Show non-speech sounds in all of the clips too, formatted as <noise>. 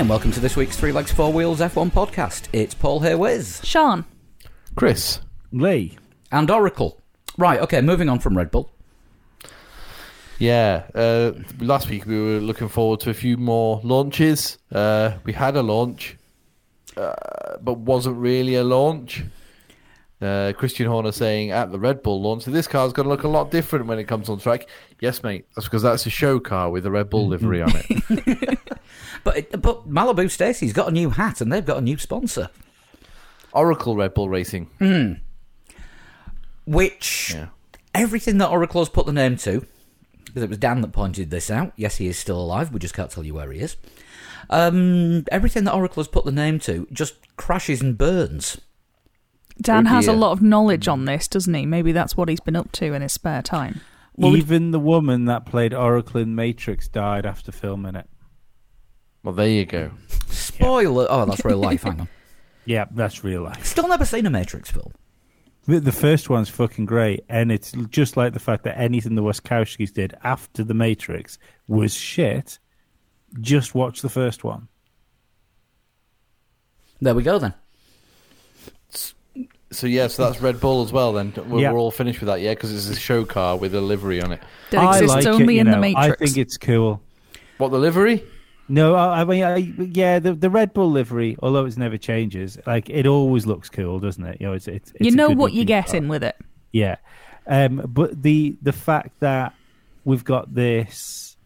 Hi, and welcome to this week's Three Legs Four Wheels F1 podcast. It's Paul here with Sean. Chris. Lee. and Oracle. Right, okay, moving on from Red Bull. Yeah, uh, last week we were looking forward to a few more launches. Uh, we had a launch, uh, but wasn't really a launch. Uh, Christian Horner saying at the Red Bull launch that this car's going to look a lot different when it comes on track. Yes, mate, that's because that's a show car with a Red Bull livery on it. <laughs> <laughs> But it, but Malibu Stacy's got a new hat and they've got a new sponsor, Oracle Red Bull Racing. which Yeah. everything that Oracle has put the name to, because it was Dan that pointed this out. Yes, he is still alive. We just can't tell you where he is. Um, everything that Oracle has put the name to just crashes and burns. Dan Oh has a lot of knowledge on this, doesn't he? Maybe that's what he's been up to in his spare time. Well, Even the woman that played Oracle in Matrix died after filming it. Well, there you go. Spoiler. Oh, that's real life. Hang on. <laughs> Yeah, that's real life. Still never seen a Matrix film. The, the first one's fucking great, and it's just like the fact that anything the Wachowskis did after The Matrix was shit. Just watch the first one. There we go then. So yeah, so that's Red Bull as well. Then we're, Yeah. we're all finished with that, yeah, because it's a show car with a livery on it. That exists like only it, in know. the Matrix. I think it's cool. What the livery? No, I, I mean, I, yeah, the the Red Bull livery, although it never changes, like it always looks cool, doesn't it? You know, it's, it's, it's you know what you're looking car. getting with it. Yeah, um, but the the fact that we've got this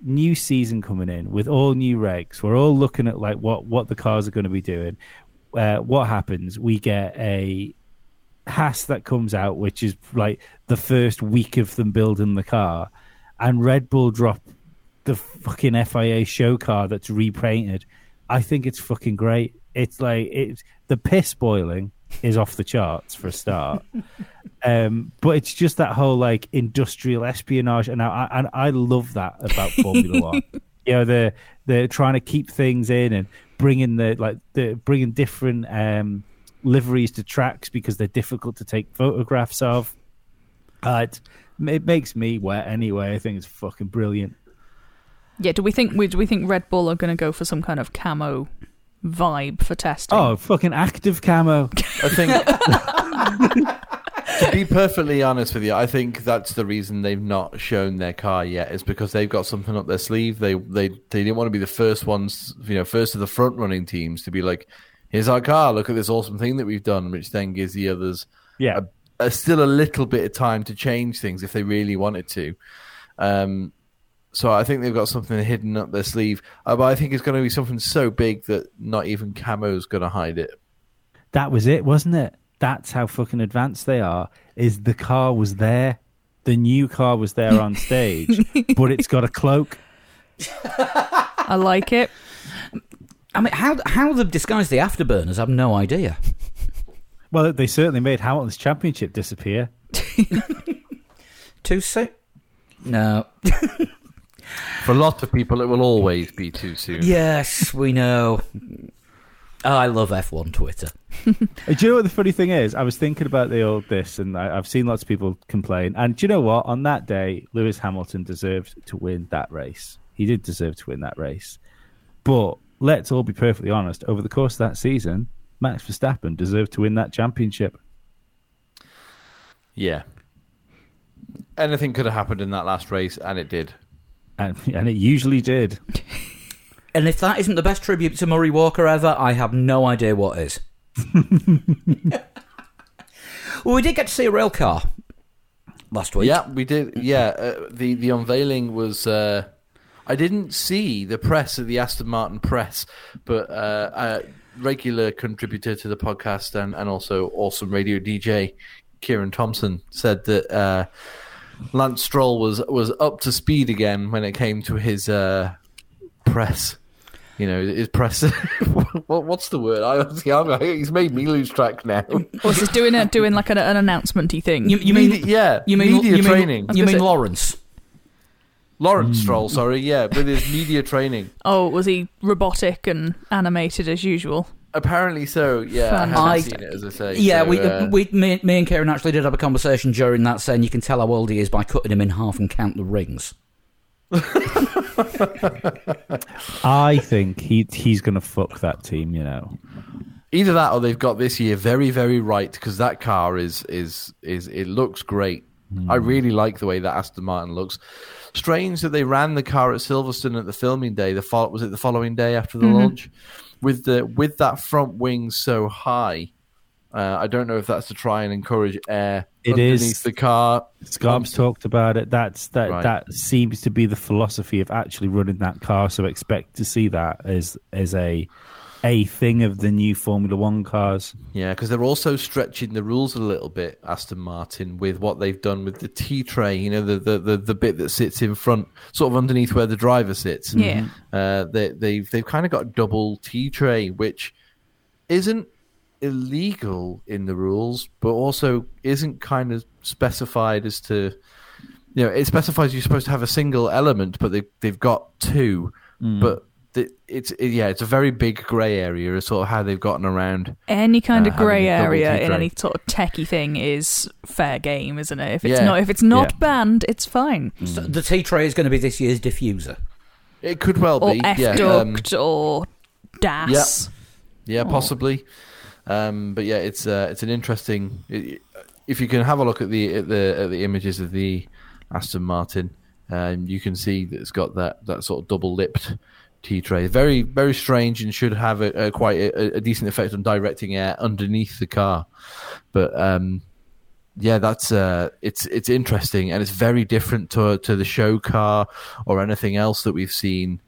new season coming in with all new regs, we're all looking at like what what the cars are going to be doing. Uh, what happens? We get a Haas that comes out, which is like the first week of them building the car, and Red Bull drop the fucking FIA show car that's repainted. I think it's fucking great. It's like it's the piss boiling is off the charts for a start. <laughs> um, but it's just that whole like industrial espionage, and I and I love that about Formula One. <laughs> You know, they're they're trying to keep things in and bringing the like the bringing different um, liveries to tracks because they're difficult to take photographs of. Uh, it, it makes me wet anyway. I think it's fucking brilliant. Yeah, do we think we do we think Red Bull are going to go for some kind of camo vibe for testing? Oh, fucking active camo. <laughs> I think. to be perfectly honest with you, I think that's the reason they've not shown their car yet. Is because they've got something up their sleeve. They they they didn't want to be the first ones, you know, first of the front running teams to be like, "Here's our car. Look at this awesome thing that we've done," which then gives the others Yeah. a, a, still a little bit of time to change things if they really wanted to. Um, so I think they've got something hidden up their sleeve, uh, but I think it's going to be something so big that not even Camo's going to hide it. That was it, wasn't it? That's how fucking advanced they are. Is the car was there, the new car was there on stage, <laughs> but it's got a cloak. I like it. I mean, how how they've disguised the afterburners, I've no idea. Well, they certainly made Hamilton's championship disappear. <laughs> Too soon? No. <laughs> For a lot of people, it will always be too soon. Yes, we know. Oh, I love F1 Twitter. <laughs> Do you know what the funny thing is? I was thinking about the old this, and I, I've seen lots of people complain. And do you know what? On that day, Lewis Hamilton deserved to win that race. He did deserve to win that race. But let's all be perfectly honest. Over the course of that season, Max Verstappen deserved to win that championship. Yeah. Anything could have happened in that last race, and it did. And, and it usually did. <laughs> And if that isn't the best tribute to Murray Walker ever, I have no idea what is. <laughs> well, we did get to see a rail car last week. Yeah, we did. Yeah, uh, the the unveiling was. Uh, I didn't see the press of the Aston Martin press, but uh, a regular contributor to the podcast and, and also awesome radio DJ Kieran Thompson said that uh, Lance Stroll was was up to speed again when it came to his uh, press. You know, his press. <laughs> what, what's the word? I, honestly- I'm- he's made me lose track now. Was this doing a, doing like an, an announcement-y thing? You, you mean Media- yeah, You mean media you mean, training. You mean That's it. Lawrence? Lawrence Stroll, sorry, yeah, with his media training. oh, was he robotic and animated as usual? Apparently so, yeah. I haven't Fantastic. seen it, as I say. Yeah, so, we, uh, we me, me and Karen actually did have a conversation during that saying you can tell how old he is by cutting him in half and count the rings. I think he he's going to fuck that team. You know. Either that, or they've got this year very, very right because that car is is is it looks great. I really like the way that Aston Martin looks. Strange that they ran the car at Silverstone at the filming day. The fol- was it the following day after the launch, with the with that front wing so high. Uh, I don't know if that's to try and encourage air It underneath is. the car. Scarbs talked about it. That's that. Right. That seems to be the philosophy of actually running that car. So expect to see that as as a a thing of the new Formula One cars. Yeah, because they're also stretching the rules a little bit, Aston Martin, with what they've done with the T tray. You know, the, the, the, the bit that sits in front, sort of underneath where the driver sits. Yeah. Uh, they, they've they've kind of got double T tray, which isn't illegal in the rules, but also isn't kind of specified as to. You know, it specifies you're supposed to have a single element, but they they've got two. But the, it's yeah, it's a very big grey area, as sort of how they've gotten around. Any kind Uh, of grey having a area in any sort of techie thing is fair game, isn't it? If it's Yeah. not if it's not Yeah. banned, it's fine. So the T tray is going to be this year's diffuser. It could well Or be, F yeah, um, duct or DAS. yeah, possibly. Um, but yeah, it's uh, it's an interesting. i if you can have a look at the at the at the images of the Aston Martin, um, you can see that it's got that that sort of double lipped T tray. Very very strange and should have a, a quite a, a decent effect on directing air underneath the car. But um, yeah, that's uh, it's it's interesting and it's very different to to the show car or anything else that we've seen.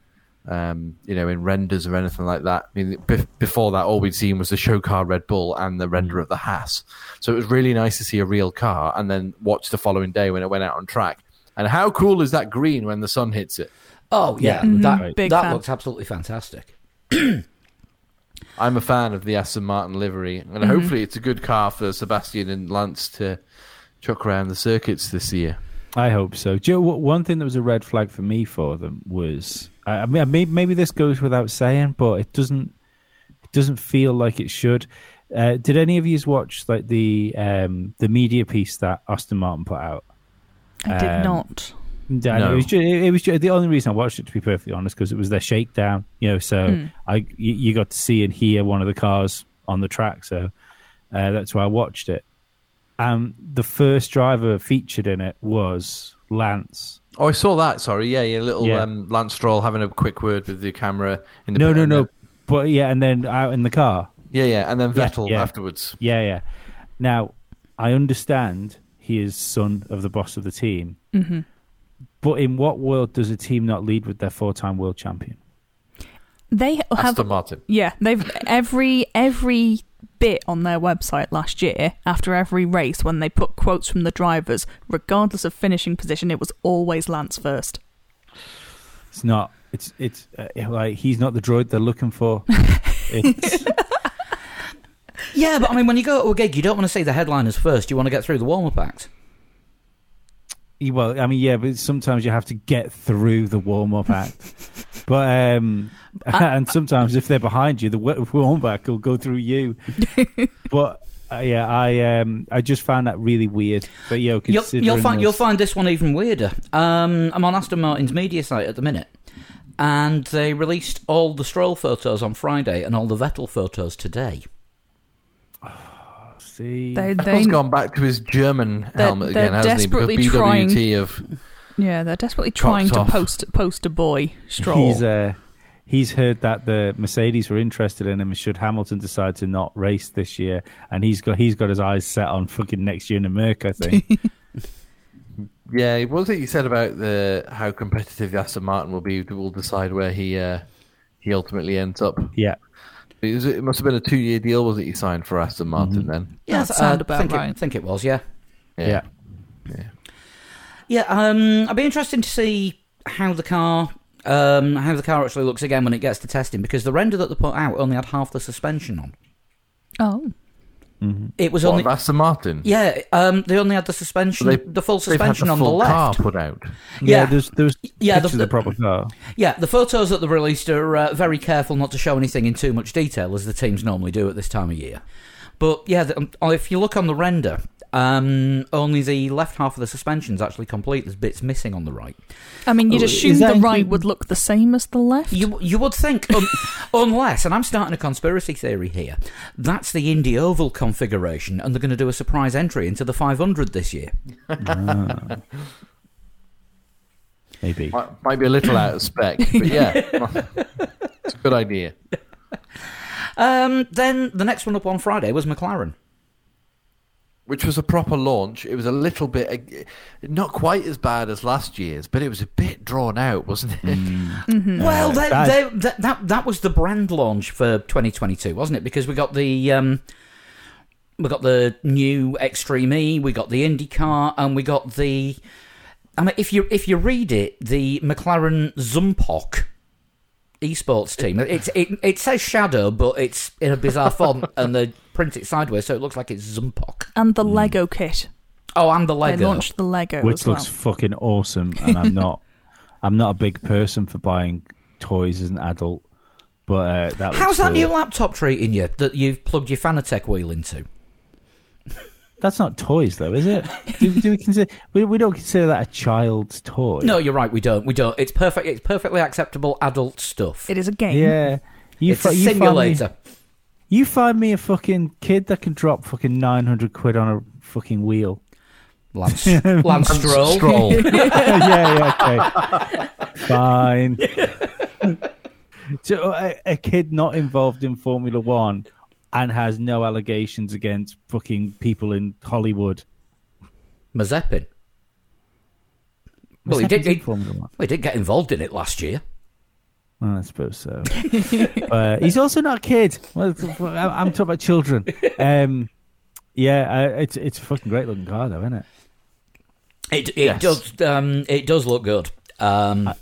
Um, you know, in renders or anything like that. I mean, be- before that, all we'd seen was the show car Red Bull and the render of the Haas. So it was really nice to see a real car, and then watch the following day when it went out on track. And how cool is that green when the sun hits it? Oh yeah, Yeah. that. Big that fan. looks absolutely fantastic. <clears throat> I'm a fan of the Aston Martin livery, and hopefully it's a good car for Sebastian and Lance to chuck around the circuits this year. I hope so. Joe, one thing that was a red flag for me for them was, I I mean, maybe, maybe this goes without saying, but it doesn't. It doesn't feel like it should. Uh, did any of you watch like the um, the media piece that Aston Martin put out? I did Um, not. Dan, No. it was just, it was just, the only reason I watched it, to be perfectly honest, because it was their shakedown. You know, so Hmm. I you, you got to see and hear one of the cars on the track, so uh, that's why I watched it. Um, the first driver featured in it was Lance. Oh, I saw that. Sorry, yeah, yeah. Little Yeah. Um, Lance Stroll having a quick word with the camera. In the No, pit no, no, but yeah, and then out in the car. Yeah, yeah, and then Yeah, Vettel yeah. afterwards. Yeah, yeah. Now I understand he is son of the boss of the team, hmm but in what world does a team not lead with their four-time world champion? They have Aston Martin. Yeah, they've every every bit on their website last year after every race when they put quotes from the drivers, regardless of finishing position, it was always Lance first. It's not. It's it's uh, like he's not the droid they're looking for. <laughs> it's, Yeah, but I mean, when you go to a gig, you don't want to say the headliners first. You want to get through the warm up act. Well, I mean, yeah, but sometimes you have to get through the warm-up act. but um, <laughs> <laughs> and sometimes if they're behind you, the warm-up will go through you. <laughs> but uh, yeah, I um, I just found that really weird. But yo, You'll, considering you'll find you'll find this one even weirder. Um, I'm on Aston Martin's media site at the minute, and they released all the Stroll photos on Friday and all the Vettel photos today. See, They, they Vettel's gone back to his German They're- helmet they're again, hasn't he? Because desperately trying- of yeah, they're desperately trying Cocks to off. post post a boy Stroll. He's uh, he's heard that the Mercedes were interested in him. Should Hamilton decide to not race this year, and he's got he's got his eyes set on fucking next year in America. I think. <laughs> yeah. What was it you said about the how competitive the Aston Martin will be? Will decide where he uh, he ultimately ends up. yeah, It, was, it must have been a two year deal, was it? You signed for Aston Martin then? That I sound about think right. It, think it was, yeah. yeah. Yeah, um, I'd be interested to see how the car, um, how the car actually looks again when it gets to testing because the render that they put out only had half the suspension on. oh, It was What, only of Aston Martin? yeah, um, they only had the suspension, So they- the full They've had suspension the on the full car left. put out. Yeah, Yeah. there's there's Yeah, the- the proper car. Yeah, the photos that they released are uh, very careful not to show anything in too much detail, as the teams normally do at this time of year. But yeah, the, um, if you look on the render, Um, only the left half of the suspension's actually complete. There's bits missing on the right. I mean, you'd Oh, assume the right including- would look the same as the left. You you would think, um, <laughs> unless, and I'm starting a conspiracy theory here, that's the Indy Oval configuration, and they're going to do a surprise entry into the 500 this year. Ah. Maybe. Might, might be a little out of spec, but yeah, <laughs> it's a good idea. Um, then the next one up on Friday was McLaren. Which was a proper launch. It was a little bit, uh, not quite as bad as last year's, but it was a bit drawn out, wasn't it? <laughs> Well, they, that- they, that, that that was the brand launch for 2022, wasn't it? Because we got the um, we got the new Extreme E, we got the IndyCar, and we got the. I mean, if you if you read it, the McLaren Zumpok esports team. It's it it says Shadow, but it's in a bizarre font, <laughs> and they print it sideways, so it looks like it's Zumpok. and the Lego kit. Oh, and the Lego. They Lego. launched the Lego Which as well. looks fucking awesome, and I'm not. <laughs> I'm not a big person for buying toys as an adult, but uh, that. looks How's that cool. new laptop treating you that you've plugged your Fanatec wheel into? That's not toys, though, is it? do, do we consider? We, we don't consider that a child's toy. No, you're right. We don't. We don't. It's perfect. It's perfectly acceptable adult stuff. It is a game. Yeah. You it's fi- a you find me- simulator. You find me a fucking kid that can drop fucking nine hundred quid on a fucking wheel. Lance, <laughs> Lance Stroll. Stroll. <laughs> <laughs> yeah, yeah, okay, fine. so a, a kid not involved in Formula One and has no allegations against fucking people in Hollywood. Mazepin. Well, he did. He, well, he did get involved in it last year. Well, I suppose so. <laughs> uh, he's also not a kid. Well, I'm talking about children. Um, yeah, uh, it's it's a fucking great looking car, though, isn't it? It it Yes. does um, it does look good. Um,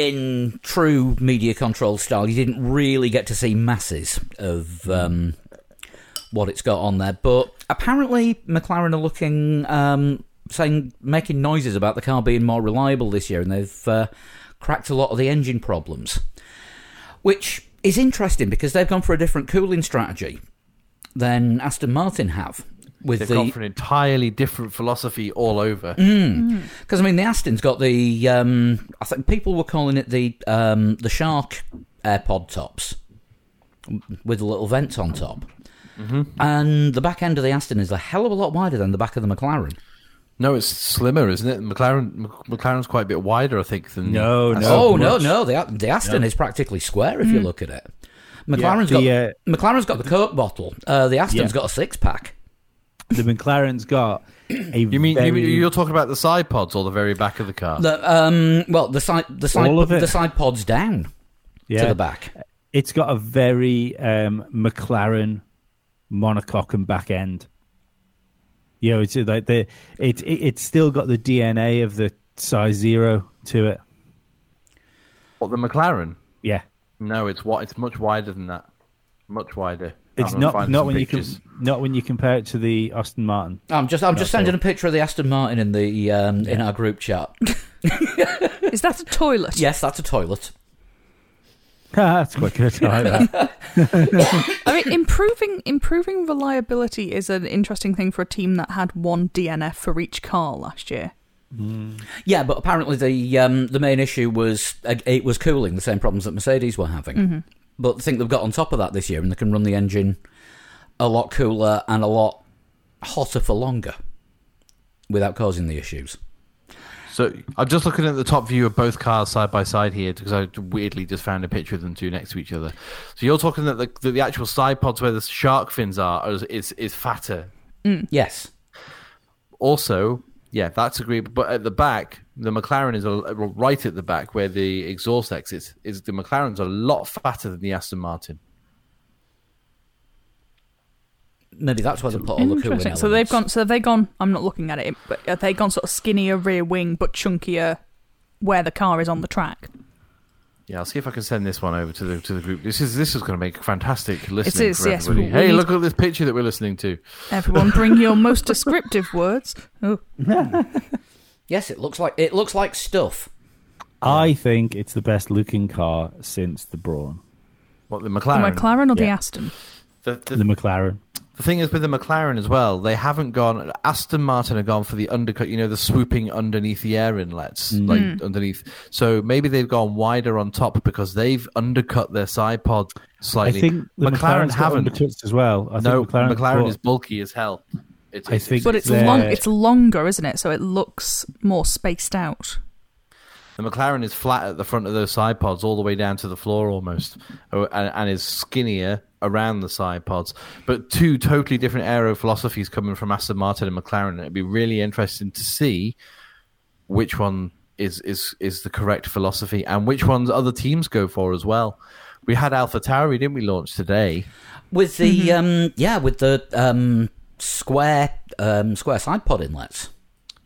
in true media control style, you didn't really get to see masses of um, what it's got on there, but apparently McLaren are looking um, saying making noises about the car being more reliable this year, and they've uh, cracked a lot of the engine problems, which is interesting because they've gone for a different cooling strategy than Aston Martin have. With They've the gone for an entirely different philosophy all over. Because I mean, the Aston's got the. Um, I think people were calling it the um, the Shark AirPod tops with the little vents on top, and the back end of the Aston is a hell of a lot wider than the back of the McLaren. No, it's slimmer, isn't it? McLaren McLaren's quite a bit wider, I think, than No, no. oh no, much. no, the the Aston is practically square if you look at it. McLaren's The, got uh, McLaren's got the Coke bottle. Uh, the Aston's Yeah. got a six pack. The McLaren's got <clears throat> a. You mean you very, mean you're talking about the side pods or the very back of the car? The um, well, the side the side All of it. the side pods down yeah, to the back. It's got a very um, McLaren monocoque and back end. You know, it's like the it, it it's still got the DNA of the size zero to it. What the McLaren? Yeah, No, it's what it's much wider than that. Much wider. It's not not when pictures. you can not when you compare it to the Aston Martin. I'm just I'm just sending all. a picture of the Aston Martin in the um, in our group chat. <laughs> Is that a toilet? Yes, that's a toilet. That's quite good. I like that. <laughs> <laughs> I mean, improving improving reliability is an interesting thing for a team that had one DNF for each car last year. Yeah, but apparently the um, the main issue was uh, it was cooling, the same problems that Mercedes were having. But I think they've got on top of that this year, and they can run the engine a lot cooler and a lot hotter for longer without causing the issues. So I'm just looking at the top view of both cars side by side here because I weirdly just found a picture of them two next to each other. So you're talking that the, that the actual side pods where the shark fins are is is, is fatter. Mm, yes, Also, yeah, that's agreeable. But at the back, the McLaren is a, right at the back where the exhaust exits. Is the McLaren's a lot fatter than the Aston Martin? maybe that's why they put all the cooling elements. So they've gone. So they've gone. I'm not looking at it, but have they gone sort of skinnier rear wing, but chunkier where the car is on the track? Yeah, I'll see if I can send this one over to the to the group. This is this is going to make fantastic listening is, for yes. everybody. We Hey, need- look at this picture that we're listening to. Everyone, bring your most descriptive words. Oh, <laughs> Yes, it looks like it looks like stuff. I think it's the best looking car since the Brawn, What the McLaren? the McLaren? McLaren or the Aston? The, the the, McLaren. The thing is with the McLaren as well, they haven't gone. Aston Martin have gone for the undercut, you know, the swooping underneath the air inlets, Mm. like underneath. So maybe they've gone wider on top because they've undercut their side pod I slightly. think the McLaren's got undercuts as well. I think no, McLaren, McLaren, is bulky as hell. It's, I it's- think- But it's They're- long. It's longer, isn't it? So it looks more spaced out. The McLaren is flat at the front of those side pods, all the way down to the floor almost, Oh, and, and is skinnier around the side pods. But two totally different aero philosophies coming from Aston Martin and McLaren. It'd be really interesting to see which one is is is the correct philosophy and which ones other teams go for as well. We had Alpha Tauri, didn't we, launch today? With the um, yeah, with the um, square um, square side pod inlets.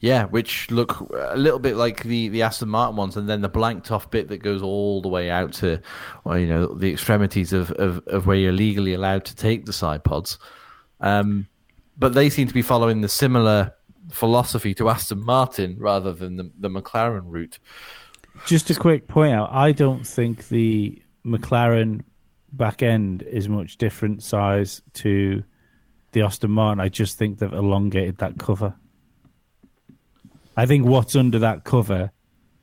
Yeah, which look a little bit like the, the Aston Martin ones, and then the blanked off bit that goes all the way out to, well, you know, the extremities of, of, of where you're legally allowed to take the side pods. Um, but they seem to be following the similar philosophy to Aston Martin rather than the, the McLaren route. Just a quick point out: I don't think the McLaren back end is much different size to the Aston Martin. I just think they've elongated that cover. I think what's under that cover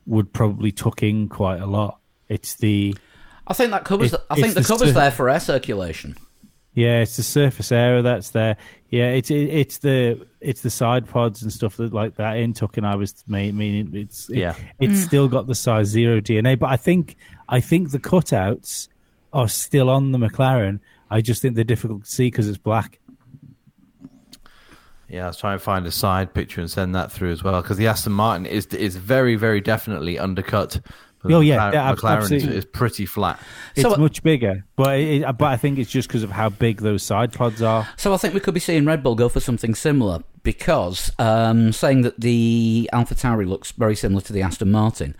would probably tuck in quite a lot. It's the I think that covers. It- the, I think the the covers stu- there for air circulation. yeah, it's the surface area that's there. Yeah, it's it, it's the it's the side pods and stuff that like that in tucking. I was meaning it's it- Yeah. it's mm. still got the size zero DNA, but I think I think the cutouts are still on the McLaren. I just think they're difficult to see because it's black. Yeah, let's try and find a side picture and send that through as well because the Aston Martin is is very very definitely undercut. But Oh, yeah, McLaren, yeah, McLaren is, absolutely. is pretty flat. It's So- much bigger, but it, but I think it's just because of how big those side pods are. So I think we could be seeing Red Bull go for something similar because um, saying that the Alpha Tauri looks very similar to the Aston Martin.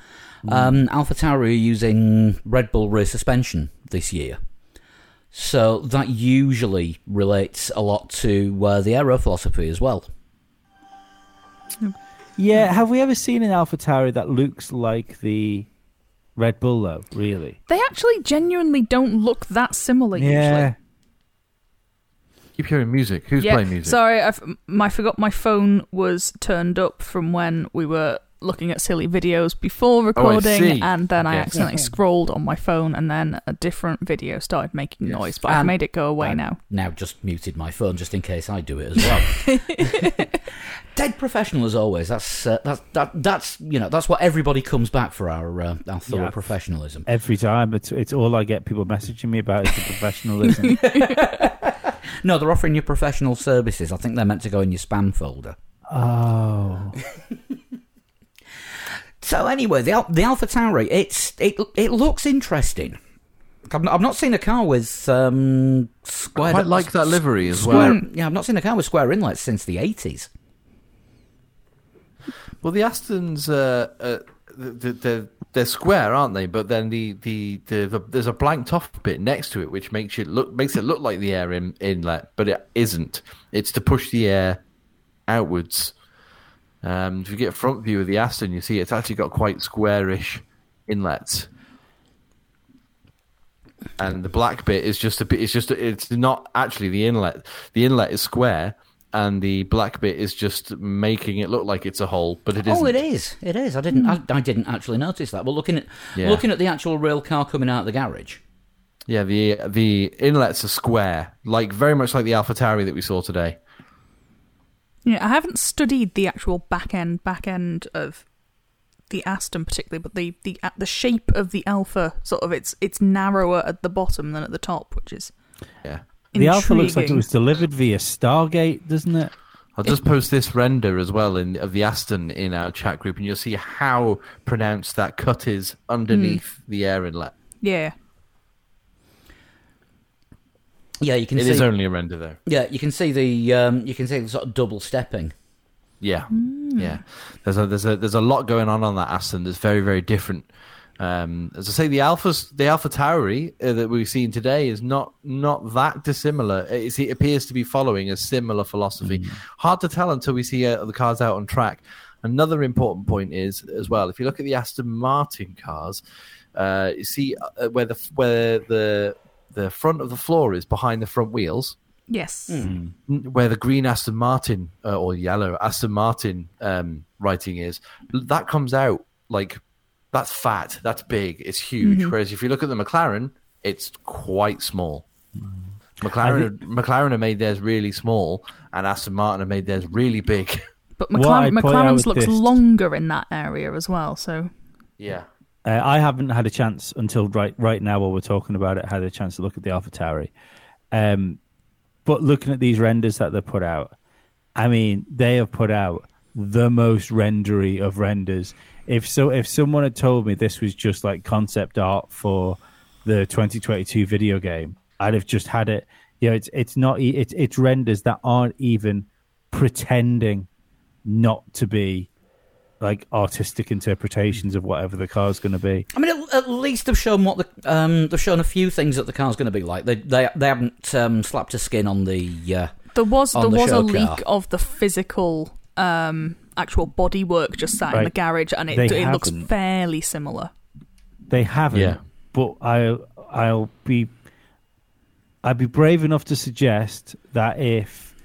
Um, Alpha Tauri are using Red Bull rear suspension this year. So that usually relates a lot to uh, the aero philosophy as well. Yeah, have we ever seen an Alpha Tauri that looks like the Red Bull though? Really? They actually genuinely don't look that similar. Usually. Keep hearing music. Who's yeah. playing music? Sorry, I, f- I forgot my phone was turned up from when we were looking at silly videos before recording, see. and then I Okay. accidentally scrolled on my phone, and then a different video started making Yes. noise. But I've made it go away now. Now just muted my phone just in case I do it as well. <laughs> <laughs> Dead professional as always. That's uh, that's that, that's you know that's what everybody comes back for our uh, our thorough Yeah. professionalism. Every time, it's it's all I get people messaging me about is the professionalism. <laughs> No, they're offering you professional services. I think they're meant to go in your spam folder. oh, So anyway, the the Alpha Tauri, it's it it looks interesting. I've not, I've not seen a car with um, I square. quite like that livery as square, well. Yeah, I've not seen a car with square inlets since the eighties. Well, the Astons, uh, uh, they're, they're, they're square, aren't they? But then the, the, the, the there's a blanked off bit next to it, which makes it look makes it look like the air in, inlet, but it isn't. It's to push the air outwards. Um, if you get a front view of the Aston, you see it's actually got quite squarish inlets. And the black bit is just a bit. It's just. It's not actually the inlet. The inlet is square, and the black bit is just making it look like it's a hole, but it isn't. Oh, it is. It is. I didn't. I, I didn't actually notice that. But looking at Yeah. looking at the actual real car coming out of the garage. Yeah, the the inlets are square, like very much like the AlphaTauri that we saw today. Yeah, I haven't studied the actual back end back end of the Aston particularly, but the the uh, the shape of the Alpha sort of it's it's narrower at the bottom than at the top, which is Yeah, the Alpha looks like it was delivered via Stargate, doesn't it? I'll just post this render as well in of the Aston in our chat group, and you'll see how pronounced that cut is underneath the air inlet. yeah. Yeah, you can It see. is only a render though. yeah, you can see the um, you can see the sort of double stepping. Yeah, yeah. There's a there's a there's a lot going on on that Aston that's very very different. Um, as I say, the Alphas, the Alpha Tauri uh, that we've seen today is not not that dissimilar. It's, it appears to be following a similar philosophy. Hard to tell until we see uh, the cars out on track. Another important point is as well. If you look at the Aston Martin cars, uh, you see uh, where the where the the front of the floor is behind the front wheels. Yes. where the green Aston Martin uh, or yellow Aston Martin um, writing is, that comes out like that's fat, that's big, it's huge. Whereas if you look at the McLaren, it's quite small. McLaren, McLaren have made theirs really small, and Aston Martin have made theirs really big. But McLaren, I'd point out McLaren's looks this- longer in that area as well. So yeah, Uh, I haven't had a chance until right right now while we're talking about it. Had a chance to look at the AlphaTauri, um, but looking at these renders that they put out, I mean, they have put out the most rendery of renders. If so, if someone had told me this was just like concept art for the 2022 video game, I'd have just had it. You know, it's it's not it's it's renders that aren't even pretending not to be like artistic interpretations of whatever the car's going to be. I mean, at, at least they've shown what the um, they've shown a few things that the car's going to be like. They they they haven't um, slapped a skin on the. Uh, there was there the was a show leak car. of the physical um, actual bodywork just sat in the garage, and it They it looks haven't. fairly similar. They haven't, Yeah. but I I'll be I'd be brave enough to suggest that if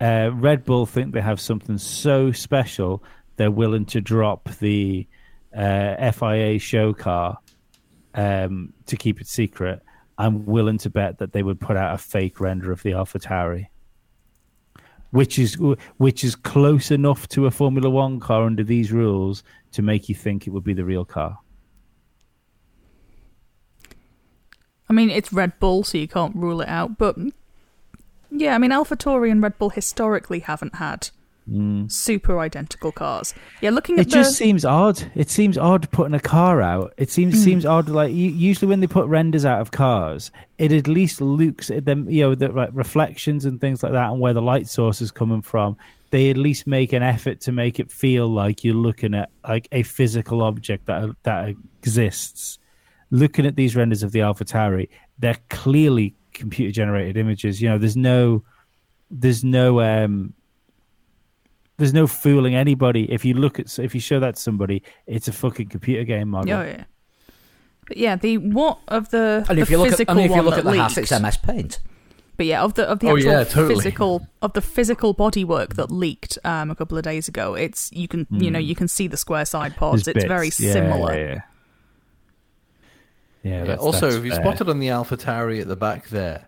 uh, Red Bull think they have something so special, they're willing to drop the uh, FIA show car um, to keep it secret. I'm willing to bet that they would put out a fake render of the AlphaTauri, which is which is close enough to a Formula One car under these rules to make you think it would be the real car. I mean, it's Red Bull, so you can't rule it out. But yeah, I mean, AlphaTauri and Red Bull historically haven't had super identical cars. Yeah, looking at It the just seems odd. It seems odd putting a car out. It seems seems odd. Like usually when they put renders out of cars, it at least looks at them. You know, the like, reflections and things like that, and where the light source is coming from. They at least make an effort to make it feel like you're looking at like a physical object that that exists. Looking at these renders of the AlphaTauri, they're clearly computer generated images. You know, there's no, there's no um, there's no fooling anybody. If you look at, if you show that to somebody, it's a fucking computer game model. Oh yeah. But yeah, the what of the, and the if you look at physical and if you look at the leaked, Haas, it's MS Paint. But yeah, of the of the Oh, actual yeah, totally. physical of the physical bodywork that leaked um, a couple of days ago, it's you can you know you can see the square side pods. There's It's bits. very Yeah, similar. Yeah, yeah. Yeah, Yeah, that's- also, that's if you fair. spotted on the Alpha Tauri at the back there,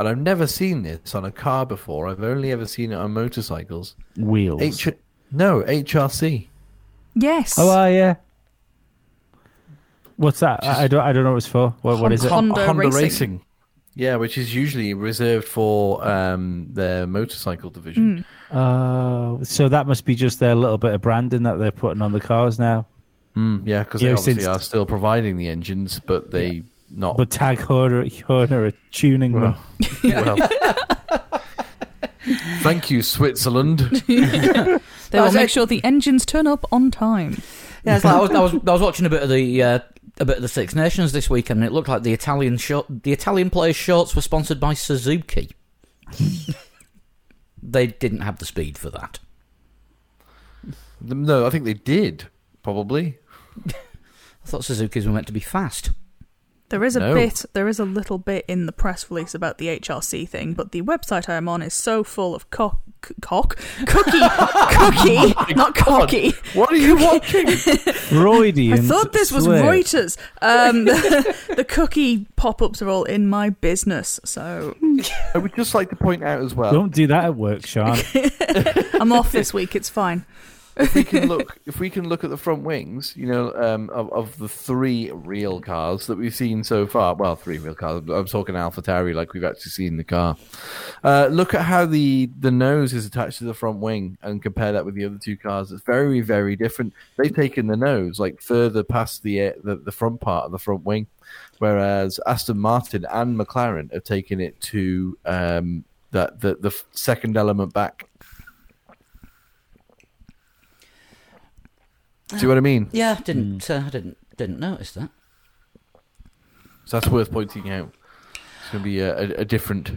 and I've never seen this on a car before. I've only ever seen it on motorcycles. wheels. H- no, HRC. Yes. oh, uh, yeah. What's that? I, I don't. I don't know what it's for. What, what is it? Honda Honda Racing. Racing. Yeah, which is usually reserved for um, their motorcycle division. Uh, so that must be just their little bit of branding that they're putting on the cars now. Mm, yeah, because they obviously since- are still providing the engines, but they not. But Tag Heuer, Heuer are tuning them. well, well. <laughs> Thank you, Switzerland. <laughs> They I <laughs> will make like- sure the engines turn up on time. Yeah, like I was, I was I was watching a bit of the uh, a bit of the Six Nations this weekend, and it looked like the Italian short the Italian players' shorts were sponsored by Suzuki. they didn't have the speed for that. no, I think they did probably. I thought Suzuki's were meant to be fast. There is a No. bit, there is a little bit in the press release about the HRC thing, but the website I'm on is so full of cock, cock, cookie, <laughs> cookie, not cocky. What are you watching? <laughs> Freudian. I thought this was slip. Reuters. Um, the, <laughs> the cookie pop-ups are all in my business, so I would just like to point out as well. Don't do that at work, Sean. I'm off this week. It's fine. If we can look, if we can look at the front wings, you know, um, of, of the three real cars that we've seen so far. Well, three real cars. I'm talking AlphaTauri, like we've actually seen the car. Uh, look at how the the nose is attached to the front wing, and compare that with the other two cars. It's very, very different. They've taken the nose like further past the uh, the, the front part of the front wing, whereas Aston Martin and McLaren have taken it to um, that the the second element back. See what I mean? Yeah, I didn't uh, I didn't didn't notice that. So that's worth pointing out. It's going to be a, a, a different.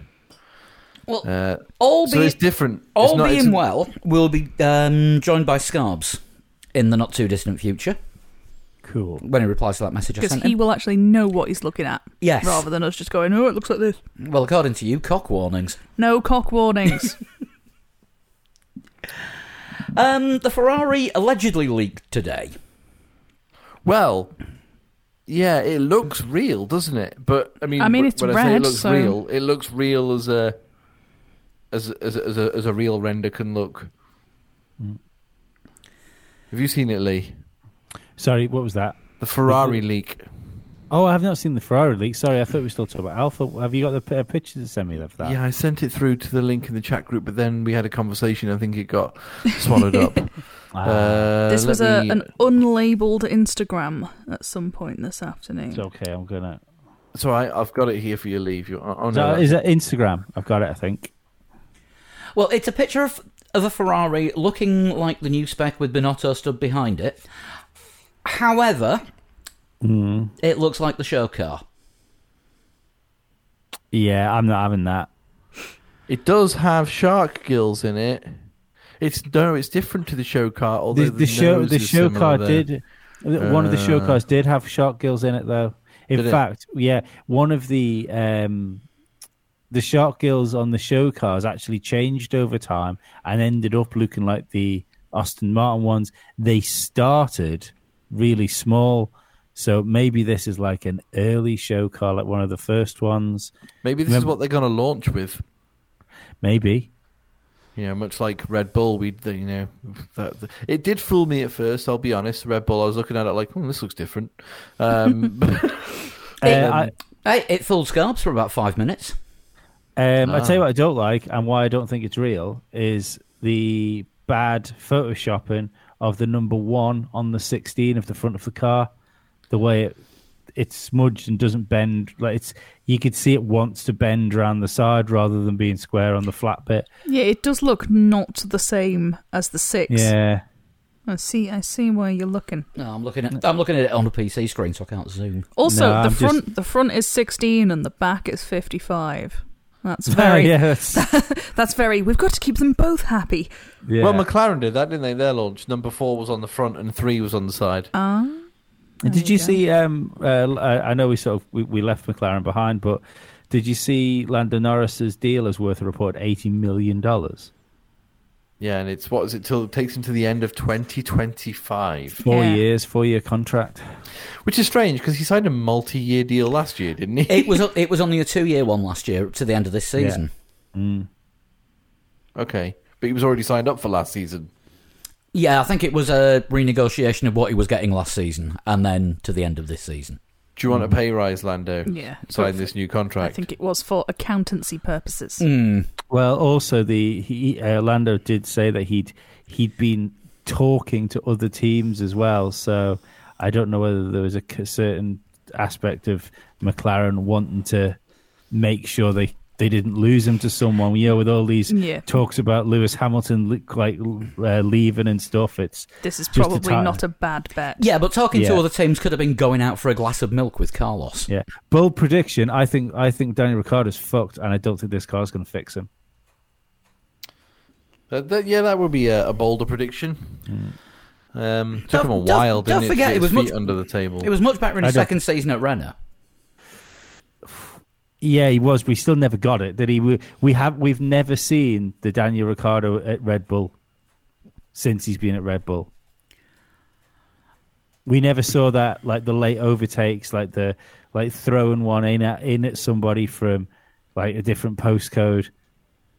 Well, Uh, all so being it's different. It's all not- being it's- well, we'll be um, joined by Scarbs in the not too distant future. Cool. when he replies to that message I Because sent he him. will actually know what he's looking at, Yes. rather than us just going, "Oh, it looks like this." Well, according to you, cock warnings. No cock warnings. <laughs> Um, the Ferrari allegedly leaked today. Well, yeah, it looks real, doesn't it? But I mean, I mean, it's when I say it looks so- real, it looks real as a as as as a, as a real render can look. Hmm. Have you seen it, Lee? Sorry, what was that? The Ferrari leak. Oh, I have not seen the Ferrari leak. Sorry, I thought we were still talking about Alpha. Have you got the p- uh, pictures to send me of that? Yeah, I sent it through to the link in the chat group, but then we had a conversation. I think it got swallowed up. <laughs> Ah, Uh, this was a, me- an unlabeled Instagram at some point this afternoon. it's okay. I'm gonna. It's all right. I've got it here for you, leave. If you, oh, Is no, that, is that Instagram? I've got it. I think. Well, it's a picture of, of a Ferrari looking like the new spec with Binotto stood behind it. However, Mm. it looks like the show car. Yeah, I'm not having that. It does have shark gills in it. It's no, it's different to the show car. Although The, the show, the show car there. did. One of the show Uh, cars did have shark gills in it, though. In Did it? fact, yeah, one of the um, the shark gills on the show cars actually changed over time and ended up looking like the Aston Martin ones. They started really small, so maybe this is like an early show car, like one of the first ones. Maybe this is what they're going to launch with. Maybe. You know, much like Red Bull, we you know that, it did fool me at first. I'll be honest. Red Bull, I was looking at it like, hmm, this looks different. Um, <laughs> Uh, Um, I, it fooled Scarbs for about five minutes. Um, I tell you Ah. what I don't like, and why I don't think it's real, is the bad photoshopping of the number one on the 16 of the front of the car. The way it, it's smudged and doesn't bend, like it's you could see it wants to bend around the side rather than being square on the flat bit. Yeah, it does look not the same as the six. Yeah, I see. I see where you're looking. No, I'm looking at I'm looking at it on a PC screen, so I can't zoom. Also, No, the I'm just- front the front is 16 and the back is 55. That's <laughs> very. yeah, <laughs> that's, That's very. We've got to keep them both happy. yeah. Well, McLaren did that, didn't they? Their launch number four was on the front and three was on the side. Ah. And did there you go. see? Um, uh, I I know we sort of we, we left McLaren behind, but did you see Lando Norris's deal is worth a report eighty million dollars? Yeah, and it's what is it till it takes him to the end of 2025, Four Yeah. years, four year contract. which is strange because he signed a multi-year deal last year, didn't he? It was <laughs> it was only a two year one last year up to the end of this season. Mm. okay, but he was already signed up for last season. Yeah, I think it was a renegotiation of what he was getting last season, and then to the end of this season. Do you want a pay rise, Lando? Yeah. Sign this new contract. I think it was for accountancy purposes. Hmm. Well, also the he, uh, Lando did say that he'd he'd been talking to other teams as well. So I don't know whether there was a certain aspect of McLaren wanting to make sure they they didn't lose him to someone. You know, with all these Yeah. talks about Lewis Hamilton like uh, leaving and stuff. It's This is Just a probably time. not a bad bet. Yeah, but talking to other teams could have been going out for a glass of milk with Carlos. yeah bold prediction. I think I think Daniel Ricciardo's fucked, and I don't think this car's going to fix him. Uh, that- yeah, that would be a, a bolder prediction. Um, took Don't- him a while, don't didn't it? forget, it was much- under the table. It was much better in I his second season at Renault. Yeah, he was, We still never got it. That he? We, have we've never seen the Daniel Ricciardo at Red Bull since he's been at Red Bull. We never saw that like the late overtakes, like the like throwing one in at in at somebody from like a different postcode.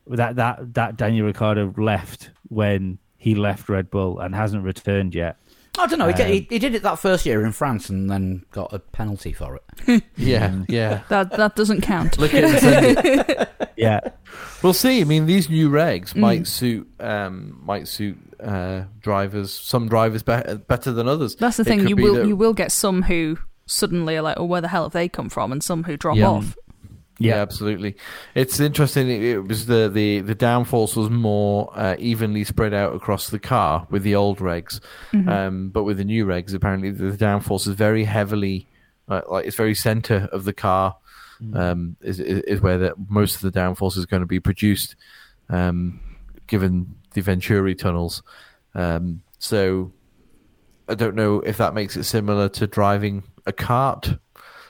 That that that Daniel Ricciardo left when he left Red Bull and hasn't returned yet. I don't know. He, Um, he, he did it that first year in France and then got a penalty for it. <laughs> <laughs> yeah, yeah. That that doesn't count. Look at. <laughs> Yeah, We'll see. I mean, these new Mm. regs might suit um, might suit uh, drivers. Some drivers be- better than others. That's the It thing. You will that- you will get some who suddenly are like, oh, where the hell have they come from? And some who drop Yeah. off. Yeah, Yeah. absolutely. It's interesting. It, was the, the, the downforce was more uh, evenly spread out across the car with the old regs, Mm-hmm. um, but with the new regs, apparently the downforce is very heavily, uh, like it's very center of the car, um, is, is is where the, most of the downforce is going to be produced, um, given the Venturi tunnels. Um, so I don't know if that makes it similar to driving a kart.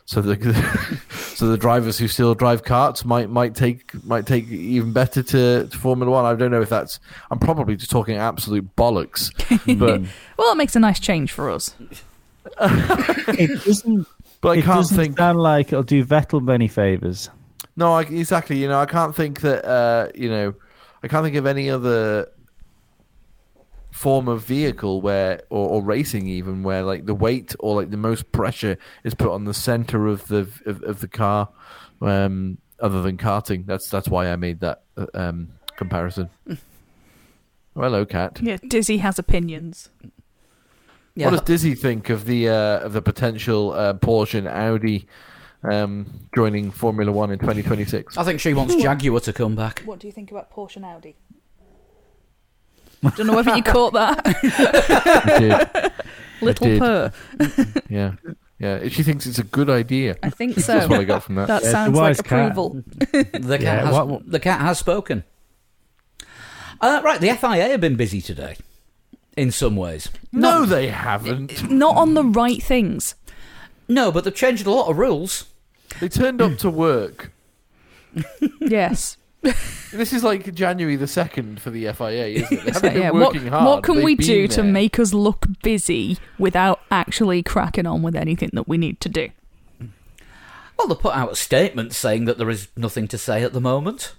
So the <laughs> <laughs> so the drivers who still drive karts might might take might take even better to, to Formula One. I don't know if that's. I'm probably just talking absolute bollocks, <laughs> but Well, it makes a nice change for us. It doesn't. <laughs> but I it can't doesn't think. sound like it'll do Vettel many favors. No, I, exactly. You know, I can't think that. Uh, you know, I can't think of any other form of vehicle where, or, or racing even, where like the weight or like the most pressure is put on the center of the of, of the car, um, other than karting. That's that's why I made that uh, um, comparison. <laughs> well, hello, cat. Yeah, Dizzy has opinions. Yeah, what does Dizzy think of the uh, of the potential uh, Porsche and Audi um, joining Formula One in 2026? I think she wants Jaguar to come back. What do you think about Porsche and Audi? Don't know whether you caught that. <laughs> I did. <laughs> Little did. purr. Yeah, yeah. She thinks it's a good idea. I think so. That's what I so. got from that. That Yeah, sounds like cat. approval. <laughs> The cat, Yeah, has, what- what- the cat has spoken. Uh, right, the FIA have been busy today, in some ways. no, they haven't. Not on the right things. No, but they've changed a lot of rules. They turned up to work. Yes. <laughs> This is like January the second for the FIA, isn't it? <laughs> They haven't been yeah, what, working hard. what can They've we been do to make us look busy without actually cracking on with anything that we need to do? Well, they put out a statement saying that there is nothing to say at the moment.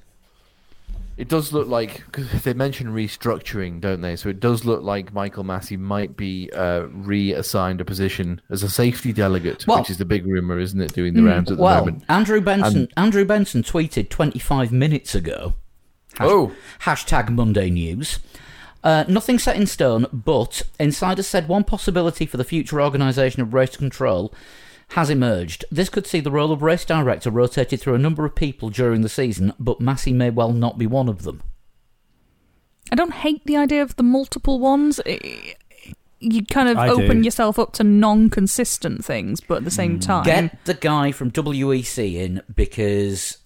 It does look like because they mention restructuring, don't they? So it does look like Michael Masi might be uh, reassigned a position as a safety delegate, Well- which is the big rumor, isn't it? Doing the rounds at the Well, moment. Andrew Benson, And- Andrew Benson tweeted 25 minutes ago. Hash- Oh. Hashtag Monday News. Uh, nothing set in stone, but insiders said one possibility for the future organisation of race control has emerged. This could see the role of race director rotated through a number of people during the season, but Masi may well not be one of them. I don't hate the idea of the multiple ones. You kind of I open do. yourself up to non-consistent things, but at the same hmm. time, Get the guy from WEC in because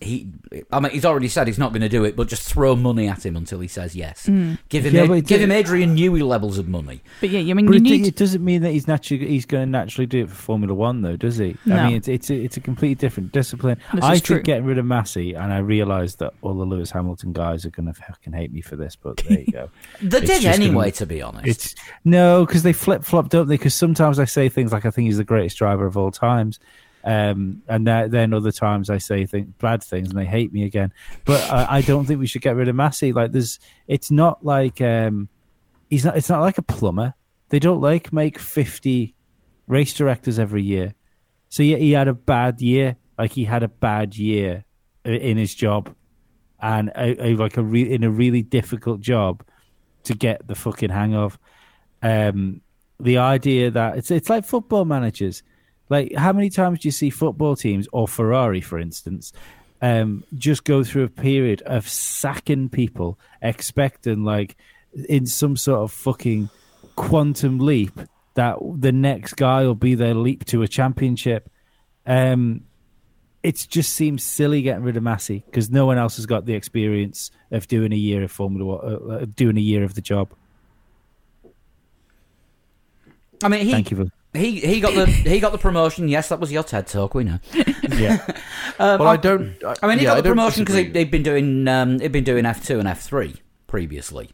he. I mean, he's already said he's not going to do it, but just throw money at him until he says yes. Hmm. Give him, Yeah, Ad- give him Adrian Newey levels of money. but yeah, I mean, But you it, need. it doesn't mean that he's naturally he's going to naturally do it for Formula One, though, does he? No. I mean, it's it's a, it's a completely different discipline. This I is think getting rid of Masi, and I realise that all the Lewis Hamilton guys are going to fucking hate me for this, but there you go. <laughs> They It's did just gonna- anyway, to be honest. It's no, because they flip flop, don't they? Because sometimes I say things like I think he's the greatest driver of all times, um, and then other times I say think bad things and they hate me again. But I, I don't think we should get rid of Masi. Like there's, it's not like um, he's not. It's not like a plumber. They don't like make fifty race directors every year. So yeah, he had a bad year. Like he had a bad year in his job, and a, a, like a re- in a really difficult job to get the fucking hang of. Um, the idea that it's it's like football managers. Like how many times do you see football teams or Ferrari, for instance, um, just go through a period of sacking people, expecting like in some sort of fucking quantum leap that the next guy will be their leap to a championship. Um, it just seems silly getting rid of Masi because no one else has got the experience of doing a year of Formula One, uh, uh, doing a year of the job. I mean, he, Thank you for he he got the he got the promotion. Yes, that was your TED talk. We know. yeah. <laughs> Um, Well, I don't. I mean, he yeah, got the promotion because disagree. he'd been doing um, he'd been doing F two and F three previously.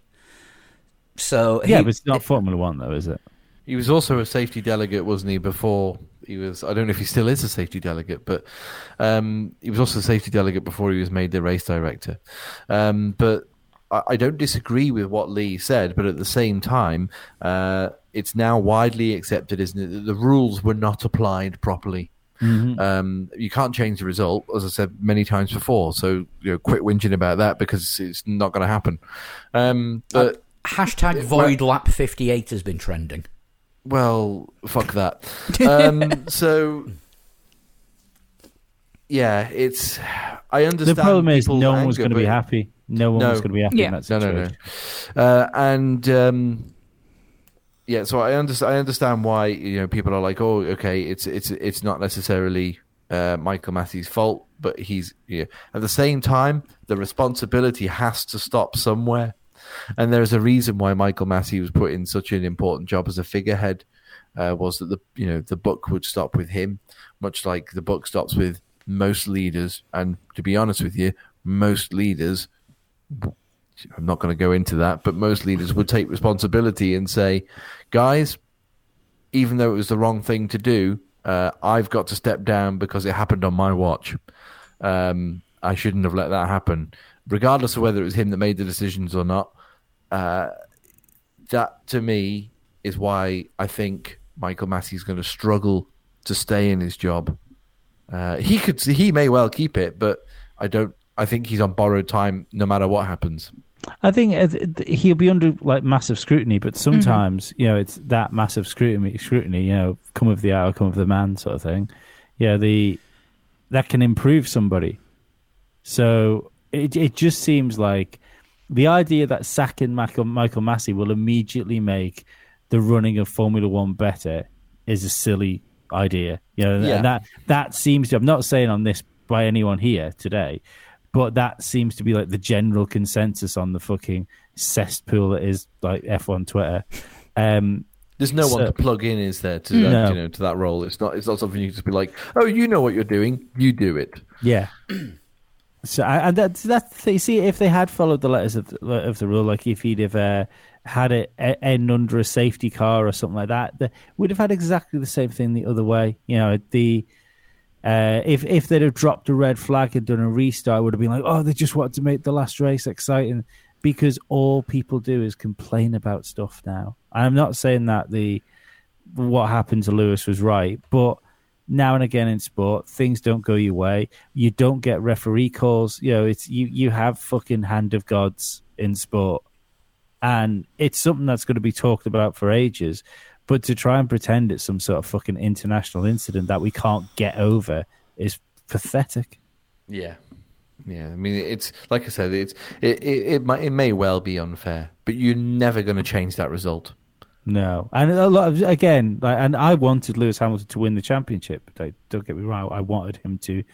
So he, yeah, but it's not Formula One though, is it? He was also a safety delegate, wasn't he? Before he was, I don't know if he still is a safety delegate, but um, he was also a safety delegate before he was made the race director. Um, but I, I don't disagree with what Lee said, but at the same time, uh, it's now widely accepted, isn't it, that the rules were not applied properly. Um, you can't change the result, as I said many times before. So you know, quit whinging about that because it's not going to happen. Um, but hashtag void lap fifty eight has been trending. well, fuck that. <laughs> Um, so, yeah, it's. I understand. The problem is no one was going to be but- happy. No one No. was going to be happy Yeah. in that situation. no, no. Uh, and um, yeah, so I understand. I understand why you know people are like, oh, okay, it's it's it's not necessarily uh, Michael Masi's fault, but he's yeah. At the same time, the responsibility has to stop somewhere. And there's a reason why Michael Masi was put in such an important job as a figurehead. Uh, was that the you know the book would stop with him, much like the book stops with most leaders. And to be honest with you, most leaders, I'm not going to go into that, but most leaders would take responsibility and say, guys, even though it was the wrong thing to do, uh, I've got to step down because it happened on my watch. Um, I shouldn't have let that happen, regardless of whether it was him that made the decisions or not. Uh, that to me is why I think Michael Masi's going to struggle to stay in his job. Uh, he could, he may well keep it, but I don't. I think he's on borrowed time, no matter what happens. I think uh, he'll be under like massive scrutiny, but sometimes mm-hmm. you know it's that massive scrutiny. Scrutiny, you know, come of the hour, come of the man, sort of thing. Yeah, the that can improve somebody. So it it just seems like the idea that sacking Michael, Michael Masi will immediately make the running of Formula One better is a silly idea. You know, yeah. that that seems to. I'm not saying on this by anyone here today, but that seems to be like the general consensus on the fucking cesspool that is like F1 Twitter. Um, There's no so, one to plug in, is there, to that, no. you know, to that role? It's not. It's not something you just be like, oh, you know what you're doing, you do it. Yeah. <clears throat> so and that's that's you see if they had followed the letters of the, of the rule, like if he'd have uh, had it end under a safety car or something like that, we'd have had exactly the same thing the other way. You know, the uh, if if they'd have dropped a red flag and done a restart, would have been like, oh, they just wanted to make the last race exciting. Because all people do is complain about stuff now. I'm not saying that the what happened to Lewis was right, but now and again in sport, things don't go your way. You don't get referee calls. You know, it's you you have fucking hand of gods in sport, and it's something that's going to be talked about for ages. But to try and pretend it's some sort of fucking international incident that we can't get over is pathetic. Yeah. Yeah, I mean, it's like I said, it's it it it, might, it may well be unfair, but you're never going to change that result. No, and a lot of again, like, and I wanted Lewis Hamilton to win the championship. Like, don't get me wrong, I wanted him to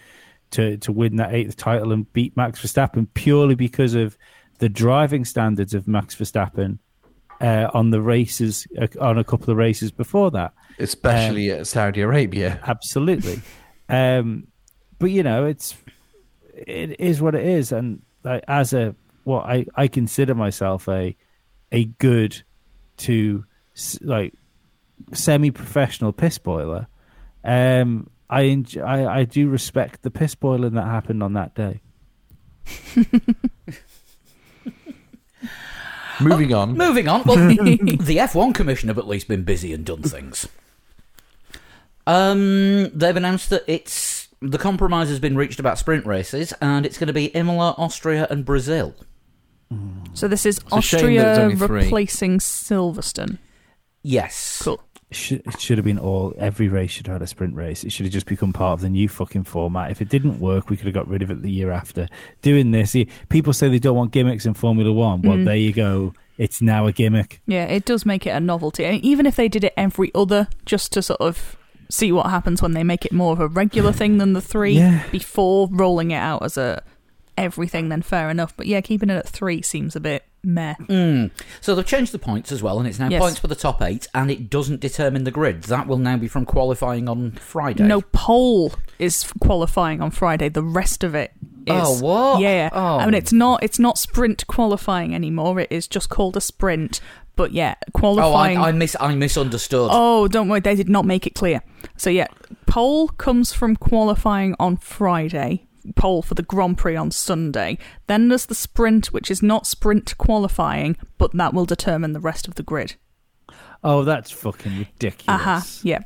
to to win that eighth title and beat Max Verstappen purely because of the driving standards of Max Verstappen uh, on the races uh, on a couple of races before that, especially um, at Saudi Arabia. Absolutely, <laughs> um, but you know it's it is what it is, and like, as a what I I consider myself a a good to like semi-professional piss boiler. Um, I, enjoy, I I do respect the piss boiling that happened on that day. <laughs> Moving on. Moving on. Well, <laughs> the F1 Commission have at least been busy and done things. Um, they've announced that it's the compromise has been reached about sprint races, and it's going to be Imola, Austria, and Brazil. So this is Austria replacing Silverstone. Yes. Cool should, it should have been all every race should have had a sprint race. It should have just become part of the new fucking format. If it didn't work, we could have got rid of it the year after. Doing this, people say they don't want gimmicks in Formula One. Well, mm. there you go. It's now a gimmick. Yeah, it does make it a novelty. I mean, even if they did it every other, just to sort of see what happens when they make it more of a regular thing than the three yeah. before rolling it out as a everything, then fair enough. But yeah, keeping it at three seems a bit meh. Mm. So they've changed the points as well, and it's now yes. points for the top eight, and it doesn't determine the grid. That will now be from qualifying on Friday. No, pole is qualifying on Friday. The rest of it is. Oh what? Yeah. Oh. I mean, it's not it's not sprint qualifying anymore. It is just called a sprint. But yeah, qualifying. Oh, I, I mis I misunderstood. Oh, don't worry, they did not make it clear. So yeah, pole comes from qualifying on Friday pole for the Grand Prix on Sunday. Then there's the sprint, which is not sprint qualifying, but that will determine the rest of the grid. Oh, that's fucking ridiculous. Uh huh. Yeah.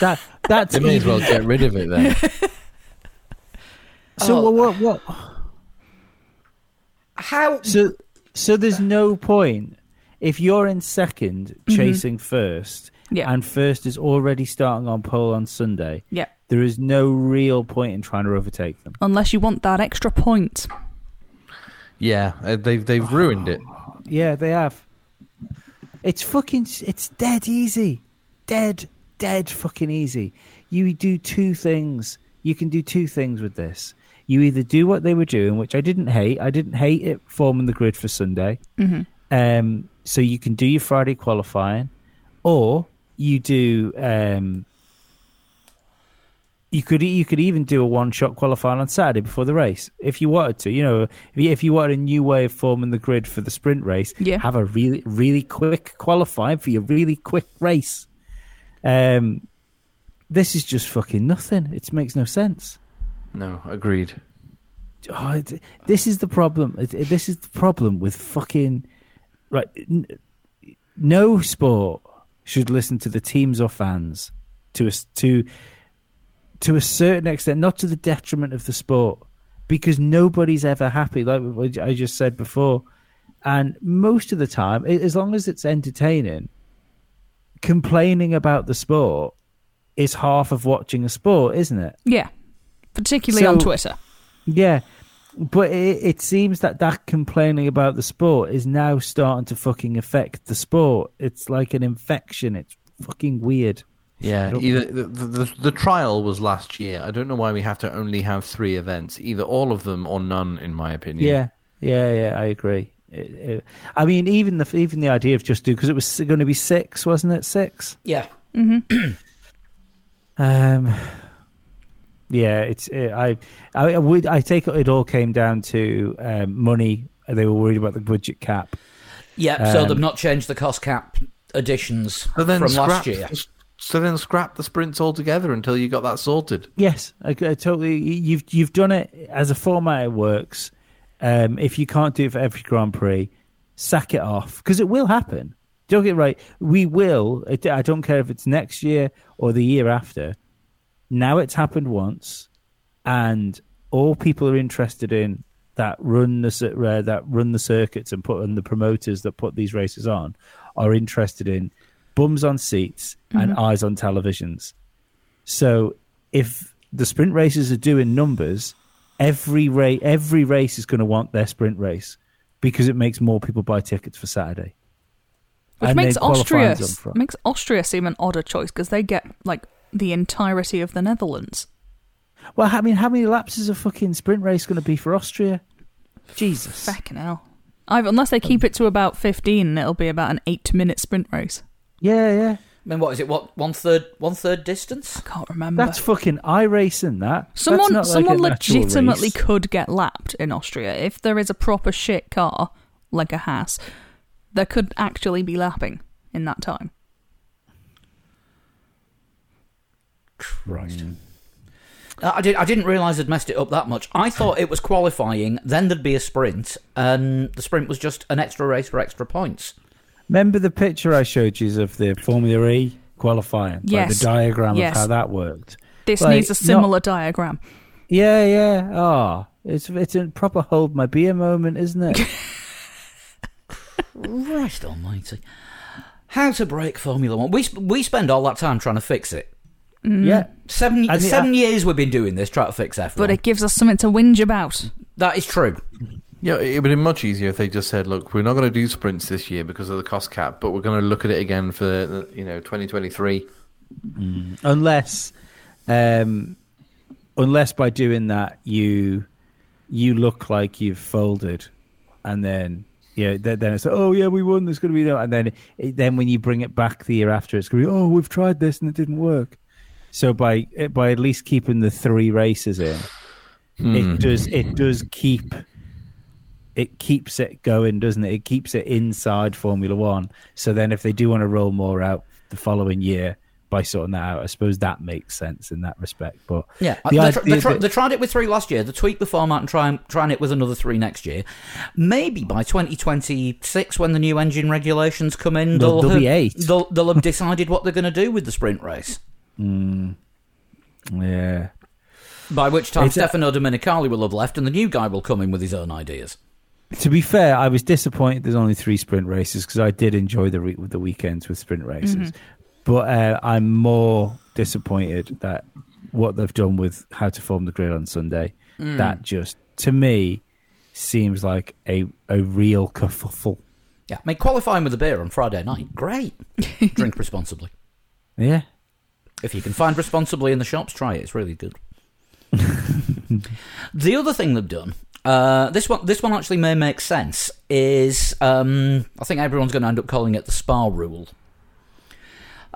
that that's. They may as well get rid of it then. <laughs> so oh. what? What? How? So so there's no point if you're in 2nd mm-hmm. chasing mm-hmm. first. Yeah. And first is already starting on pole on Sunday. Yeah there is no real point in trying to overtake them. Unless you want that extra point. Yeah, uh, they've they've <sighs> ruined it. Yeah, they have. It's fucking. It's dead easy. Dead, dead fucking easy. You do two things. You can do two things with this. You either do what they were doing, which I didn't hate. I didn't hate it forming the grid for Sunday. Mm-hmm. Um, so you can do your Friday qualifying, or you do. Um, you could you could even do a one shot qualifying on Saturday before the race if you wanted to. You know, if you, if you wanted a new way of forming the grid for the sprint race, Yeah. have a really really quick qualifying for your really quick race. Um, this is just fucking nothing. It makes no sense. No, agreed. Oh, it, this is the problem. It, it- this is the problem with fucking right. N- no sport should listen to the teams or fans to a, s- to to a certain extent, not to the detriment of the sport, because nobody's ever happy. Like I just said before, and most of the time, as long as it's entertaining, complaining about the sport is half of watching a sport, isn't it? Yeah, particularly on Twitter. Yeah, but it, it seems that that complaining about the sport is now starting to fucking affect the sport. It's like an infection. It's fucking weird. Yeah, either the, the the trial was last year. I don't know why we have to only have three events. Either all of them or none, in my opinion. Yeah, yeah, yeah. I agree. It, it, I mean, even the even the idea of just do because it was going to be six, wasn't it? Six. Yeah. <clears throat> Um, yeah, it's it, I, I I would I take it it all came down to um, money. They were worried about the budget cap. Yeah, so Um, they've not changed the cost cap additions So then from scrap, last year. So then scrap the sprints altogether until you got that sorted. Yes, I, I totally. You've you've done it as a format. It works. Um, if you can't do it for every Grand Prix, sack it off because it will happen. Don't get right. We will. I don't care if it's next year or the year after. Now it's happened once, and all people are interested in that run the uh, that run the circuits and put and the promoters that put these races on are interested in bums on seats and mm-hmm. eyes on televisions. So if the sprint races are doing numbers, every race every race is going to want their sprint race because it makes more people buy tickets for Saturday. Which And makes Austria qualifying's up front. makes Austria seem an odder choice because they get like the entirety of the Netherlands. Well, I mean, how many laps is a fucking sprint race going to be for Austria? Jesus. Fucking hell. I've, unless they keep it to about 15, it'll be about an eight minute sprint race. Yeah, yeah. I mean, what is it? What one third? One third distance? I can't remember. That's fucking iRacing. That someone like someone legitimately could get lapped in Austria. If there is a proper shit car, like a Haas, there could actually be lapping in that time. Christ. I, did, I didn't realise they'd messed it up that much. I thought it was qualifying, then there'd be a sprint, and the sprint was just an extra race for extra points. Remember the picture I showed you of the Formula E qualifying? Like Yes. the diagram Yes. of how that worked. This Like, needs a not- similar diagram. Yeah, yeah. Oh, it's it's a proper hold my beer moment, isn't it? <laughs> Christ almighty. How to break Formula One. We, sp- we spend all that time trying to fix it. Mm. Yeah. Seven, I think uh, seven I- years we've been doing this, trying to fix F1. But it gives us something to whinge about. that is true. Yeah, it would be much easier if they just said, "Look, we're not going to do sprints this year because of the cost cap, but we're going to look at it again for you know 2023." unless um unless by doing that you you look like you've folded and then yeah then, then it's like, oh yeah we won there's going to be no and then it, then when you bring it back the year after it's going to be oh we've tried this and it didn't work. So by by at least keeping the three races in it does it does keep it keeps it going doesn't it it keeps it inside formula 1 so then if they do want to roll more out the following year by sorting that out i suppose that makes sense in that respect but Yeah, the they, tr- they, tr- they tried it with three last year. They tweaked the format and try, trying it with another three next year. Maybe by 2026, when the new engine regulations come in, they'll, there'll have, be eight. They'll, they'll have <laughs> decided what they're going to do with the sprint race. Hmm. yeah By which time It's a- Stefano Domenicali will have left, and the new guy will come in with his own ideas. To be fair, I was disappointed there's only three sprint races because I did enjoy the re- the weekends with sprint races. But uh, I'm more disappointed that what they've done with how to form the grid on Sunday. That just to me seems like a a real kerfuffle. Yeah, I mean, qualifying with a beer on Friday night, great. <laughs> Drink responsibly. Yeah, If you can find responsibly in the shops, try it. It's really good. <laughs> the other thing they've done, uh, this one, this one actually may make sense. Is um, I think everyone's going to end up calling it the Spa rule.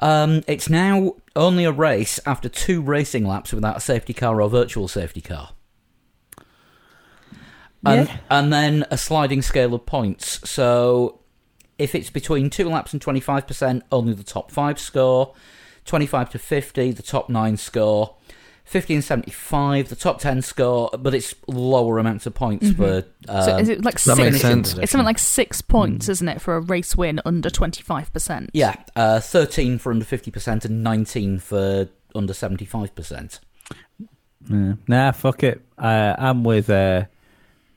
Um, it's now only a race after two racing laps without a safety car or virtual safety car. And, Yeah. and then a sliding scale of points. So if it's between two laps and 25%, only the top five score. 25 to 50, the top nine score. 50 and 75, the top 10 score, but it's lower amounts of points for. Uh, so is it like that six? makes sense. It's something like six points, isn't it, for a race win under twenty five percent? yeah, uh, 13 for under 50% and 19 for under 75%. Yeah. Nah, fuck it. Uh, I'm with uh,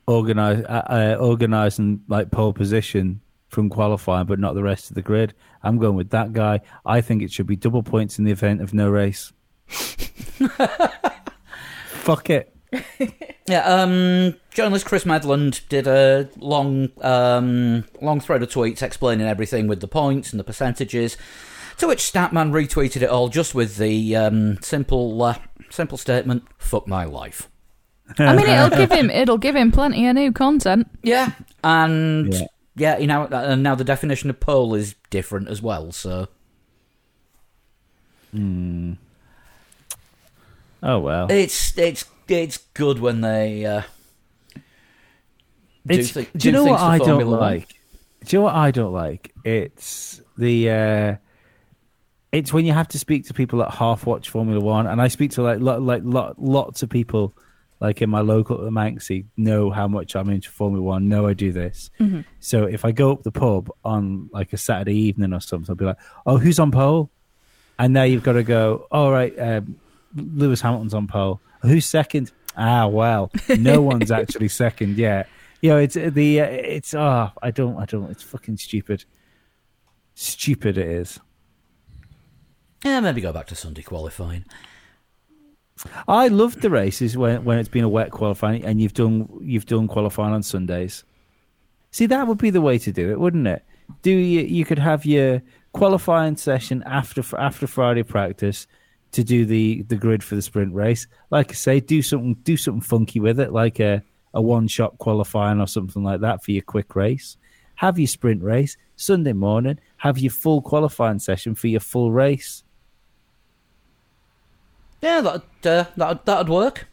organize, uh, uh, organising like pole position from qualifying, but not the rest of the grid. I'm going with that guy. I think it should be double points in the event of no race. <laughs> <laughs> fuck it. Yeah, um, journalist Chris Medland did a long, um, long thread of tweets explaining everything with the points and the percentages. To which Statman retweeted it all just with the um, simple, uh, simple statement: "Fuck my life." I mean, it'll give him it'll give him plenty of new content. Yeah, and Yeah. yeah, you know, and now the definition of pole is different as well. So Oh well. it's it's it's good when they uh, do, It's- thi- do you know what I don't Formula One. like? Do you know what I don't like? It's the uh, it's when you have to speak to people that half watch Formula One, and I speak to like lo- like lo- lots of people, like in my local Manxie, know how much I'm into Formula One. Know I do this. So if I go up the pub on like a Saturday evening or something, I'll be like, "Oh, who's on pole?" And now you've got to go. All right, um, Lewis Hamilton's on pole. Who's second? Ah, well, no <laughs> one's actually second yet. You know, it's the uh, it's oh, I don't, I don't. It's fucking stupid. Stupid it is. Yeah, maybe go back to Sunday qualifying. I love the races when when it's been a wet qualifying and you've done you've done qualifying on Sundays. See, that would be the way to do it, wouldn't it? Do you you could have your qualifying session after after Friday practice to do the the grid for the sprint race. Like I say, do something do something funky with it, like a a one shot qualifying or something like that for your quick race. Have your sprint race Sunday morning. Have your full qualifying session for your full race. Yeah, that uh, that that'd work.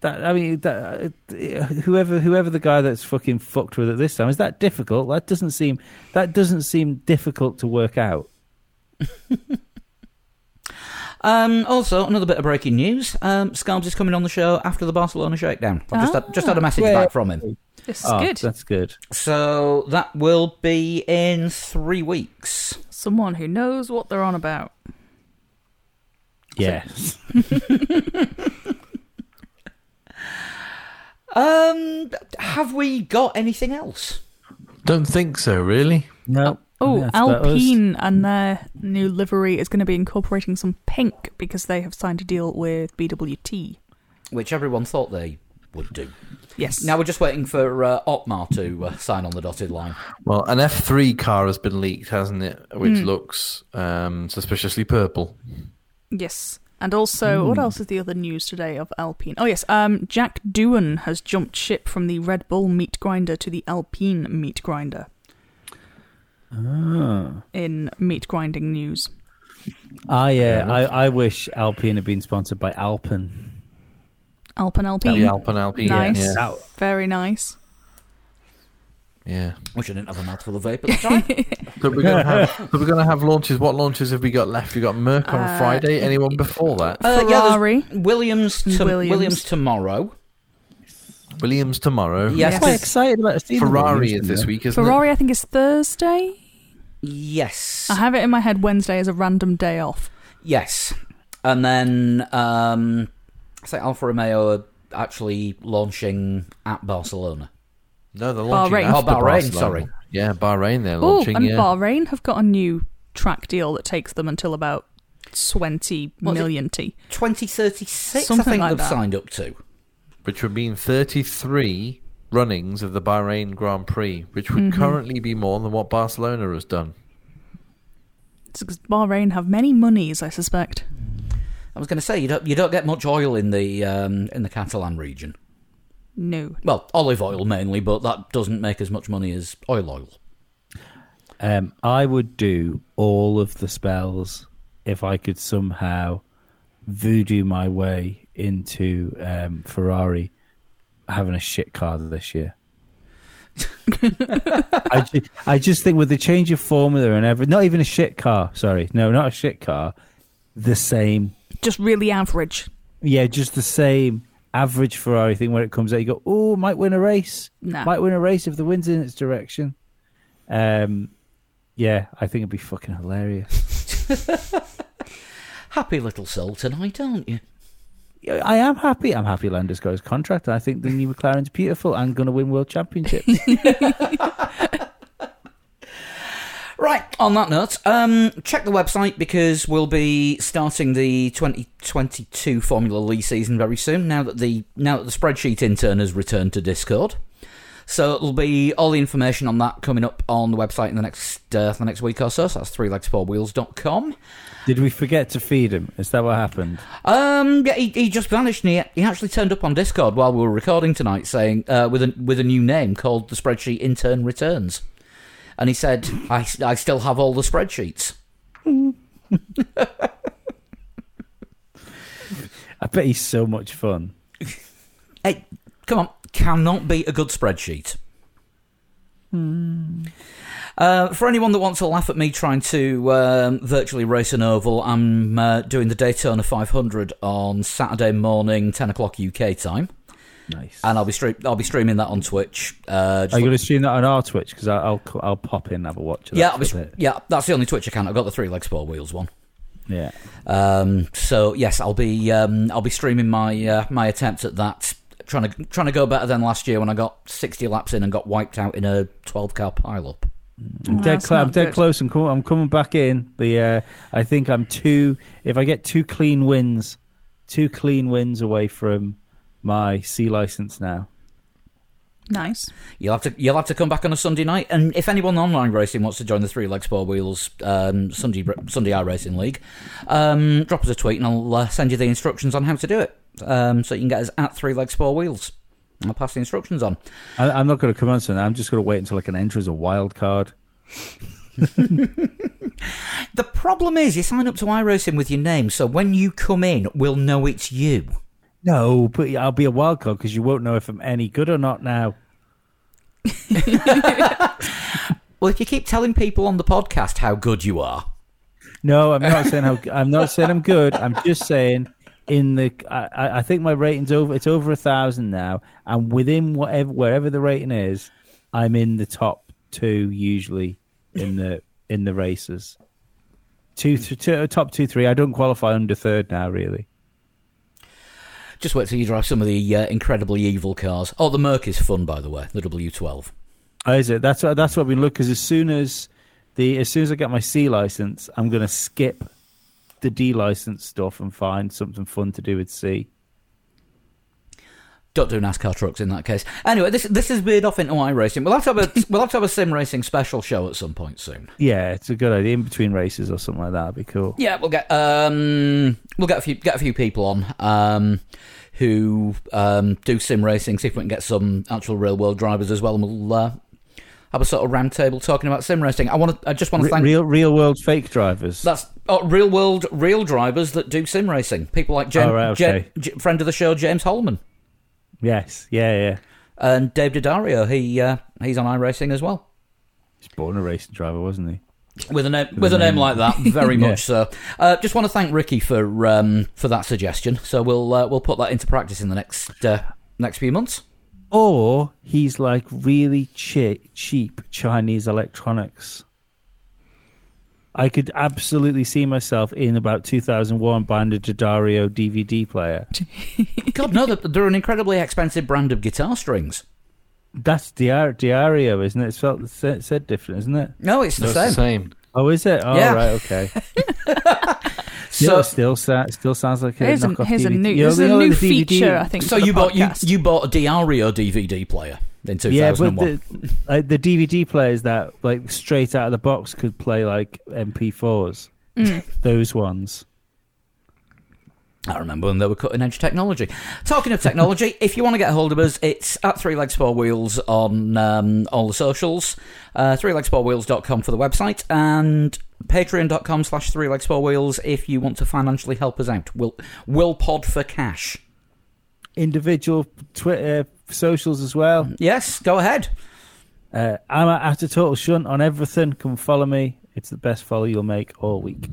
That I mean, that, uh, whoever whoever the guy that's fucking fucked with it this time is that difficult? That doesn't seem that doesn't seem difficult to work out. <laughs> Um, also, another bit of breaking news: um, Scarbs is coming on the show after the Barcelona shakedown. I've just had, just had a message back from him, This is Oh, good. that's good. so that will be in three weeks. Someone who knows what they're on about. Yes. <laughs> Um, have we got anything else? Don't think so, really. No. Oh, that's. Alpine and their new livery is going to be incorporating some pink because they have signed a deal with BWT. Which everyone thought they would do. Yes. Now we're just waiting for uh, Otmar to uh, sign on the dotted line. Well, an F3 car has been leaked, hasn't it? Which looks um, suspiciously purple. Yes. And also, what else is the other news today of Alpine? Oh, yes. Um, Jack Doohan has jumped ship from the Red Bull meat grinder to the Alpine meat grinder Ah. in meat grinding news. Ah, yeah. I I wish Alpine had been sponsored by Alpen. Alpine Alpine. The Alpine Alpine. Nice. Yeah. That- Very nice. yeah. Wish I didn't have a mouthful of vape at the time. So we're gonna have. so we're gonna have launches. What launches have we got left? We got Merc on Uh, Friday. Anyone before that? Uh, yeah, there's Ferrari. Williams, to- Williams. Williams tomorrow. Williams tomorrow. Yes, I'm quite excited about seeing Ferrari is this week, isn't Ferrari, I think, is Thursday. Yes. I have it in my head Wednesday as a random day off. Yes. And then um, I think Alfa Romeo are actually launching at Barcelona. it? No, they're launching Bahrain. after Oh, Bahrain, Barcelona. sorry. Yeah, Bahrain. They're Oh, launching. and yeah. Bahrain have got a new track deal that takes them until about twenty Was it- million T. 2036, I Something think like they've that. signed up to. Which would mean 33 runnings of the Bahrain Grand Prix, which would Mm-hmm. currently be more than what Barcelona has done. It's because Bahrain have many monies, I suspect. I was going to say you don't you don't get much oil in the um, in the Catalan region. No. Well, olive oil mainly, but that doesn't make as much money as oil oil. Um, I would do all of the spells if I could somehow voodoo my way into um, Ferrari having a shit car this year. <laughs> I, ju- I just think with the change of formula and everything, not even a shit car. Sorry, no, not a shit car. The same, Just really average. yeah, just the same average Ferrari thing. When it comes out, you go, "Oh, might win a race. Nah. Might win a race if the wind's in its direction." Um, yeah, I think it'd be fucking hilarious. <laughs> Happy little soul tonight, aren't you? I am happy. I'm happy Lando's got his contract. I think the new McLaren's beautiful and going to win world championships. <laughs> <laughs> Right, on that note, um, check the website because we'll be starting the 2022 Formula Lee season very soon. Now that the now that the spreadsheet intern has returned to Discord, so it'll be all the information on that coming up on the website in the next uh, the next week or so. So that's three legs four wheels.com. Did we forget to feed him? Is that what happened? Um, yeah, he, he just vanished. And he, he actually turned up on Discord while we were recording tonight, saying uh, with a with a new name called the spreadsheet intern returns, and he said, "I I still have all the spreadsheets." <laughs> I bet he's so much fun. Hey, come on, cannot be a good spreadsheet. Uh, for anyone that wants to laugh at me trying to um, virtually race an oval, I'm uh, doing the Daytona 500 on Saturday morning, 10 o'clock UK time, Nice. and I'll be stream- I'll be streaming that on Twitch. Uh, Are you going to stream that on our Twitch? Because I'll I'll pop in and have a watch. Of yeah, I'll be, for a str- bit. yeah, that's the only Twitch account. I've got the three legs four wheels one. yeah. Um, so yes, I'll be um, I'll be streaming my uh, my attempt at that. Trying to trying to go better than last year when I got sixty laps in and got wiped out in a twelve car pileup. I'm Well, dead, that's cl- I'm dead close. I'm, com- I'm coming back in. The uh, I think I'm two. If I get two clean wins, two clean wins away from my C license now. Nice. You'll have to you'll have to come back on a Sunday night, and if anyone online racing wants to join the Three Legs Four Wheels um, Sunday Sunday iRacing League, um, drop us a tweet and I'll uh, send you the instructions on how to do it. Um, so you can get us at Three Legs Four Wheels. I'll pass the instructions on. I, I'm not going to come on Sunday. I'm just going to wait until I can enter as a wild card. <laughs> The problem is you sign up to iRacing with your name, so when you come in, we'll know it's you. No, but I'll be a wild card because you won't know if I'm any good or not now. <laughs> Well, if you keep telling people on the podcast how good you are, No, I'm not saying how. I'm not saying I'm good. I'm just saying in the. I, I- think my rating's over. It's over a thousand now, and within whatever wherever the rating is, I'm in the top two usually in the in the races. Two, th- two uh, top two, three. I don't qualify under third now, really. Just wait till you drive some of the uh, incredibly evil cars. Oh, the Merc is fun, by the way, the W12. Oh, is it? That's what that's what we look. Because as soon as the as soon as I get my C license, I'm going to skip the D license stuff and find something fun to do with C. Don't do NASCAR trucks in that case. Anyway, this this is veered off into iRacing. We'll have to have a <laughs> we'll have to have a sim racing special show at some point soon. Yeah, it's a good idea. In between races or something like that would be cool. Yeah, we'll get um we'll get a few get a few people on um who um do sim racing. See if we can get some actual real world drivers as well, and we'll uh, have a sort of round table talking about sim racing. I want to I just want to thank real real world fake drivers. That's oh, real world, real drivers that do sim racing. People like James, Oh, right, okay. J- friend of the show, James Holman, yes, yeah, yeah. and Dave Daddario. He uh, he's on iRacing as well. He's born a racing driver, wasn't he? With a name, with a name like that, very Yeah. <laughs> much so. Uh, just want to thank Ricky for um, for that suggestion. So we'll uh, we'll put that into practice in the next uh, next few months. Or he's like really che- cheap Chinese electronics. I could absolutely see myself in about 2001 buying a Daddario DVD player. <laughs> God no, they're, they're an incredibly expensive brand of guitar strings. That's Diar- Diario, isn't it? It's felt said- said different, isn't it? No, it's the That's same. the same. Oh, is it? Oh, Yeah. right, okay. <laughs> So still, still, still sounds like a Here's a, knockoff here's a new, You know- there's a new feature, I think. so for the you bought you podcast. you bought a Diario DVD player in two Yeah, but the, like, the DVD players that like straight out of the box could play like MP4s. Mm. <laughs> Those ones. I remember when they were cutting edge technology. Talking of technology, <laughs> if you want to get a hold of us, it's at Three Legs Four Wheels on um, all the socials, uh, threelegs4wheels.com for the website, and patreon.com slash Three Legs Four Wheels if you want to financially help us out. We'll, we'll pod for cash. Individual Twitter socials as well. Yes, go ahead. Uh, I'm at a total shunt on everything. Come follow me. It's the best follow you'll make all week.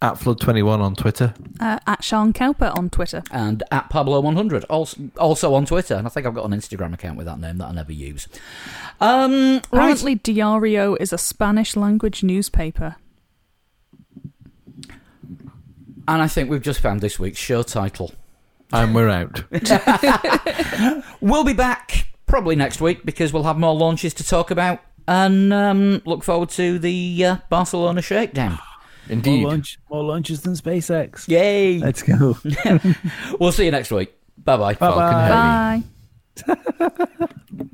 At Flood21 on Twitter. Uh, at Sean Cowper on Twitter. And at Pablo100, also, also on Twitter. And I think I've got an Instagram account with that name that I never use. Um, right. Apparently, Diario is a Spanish language newspaper. And I think we've just found this week's show title. And we're out. <laughs> We'll be back probably next week because we'll have more launches to talk about. And um, look forward to the uh, Barcelona shakedown. <sighs> Indeed. More, launch, more launches than SpaceX. Yay! Let's go. <laughs> We'll see you next week. Bye bye. Bye-bye. Bye.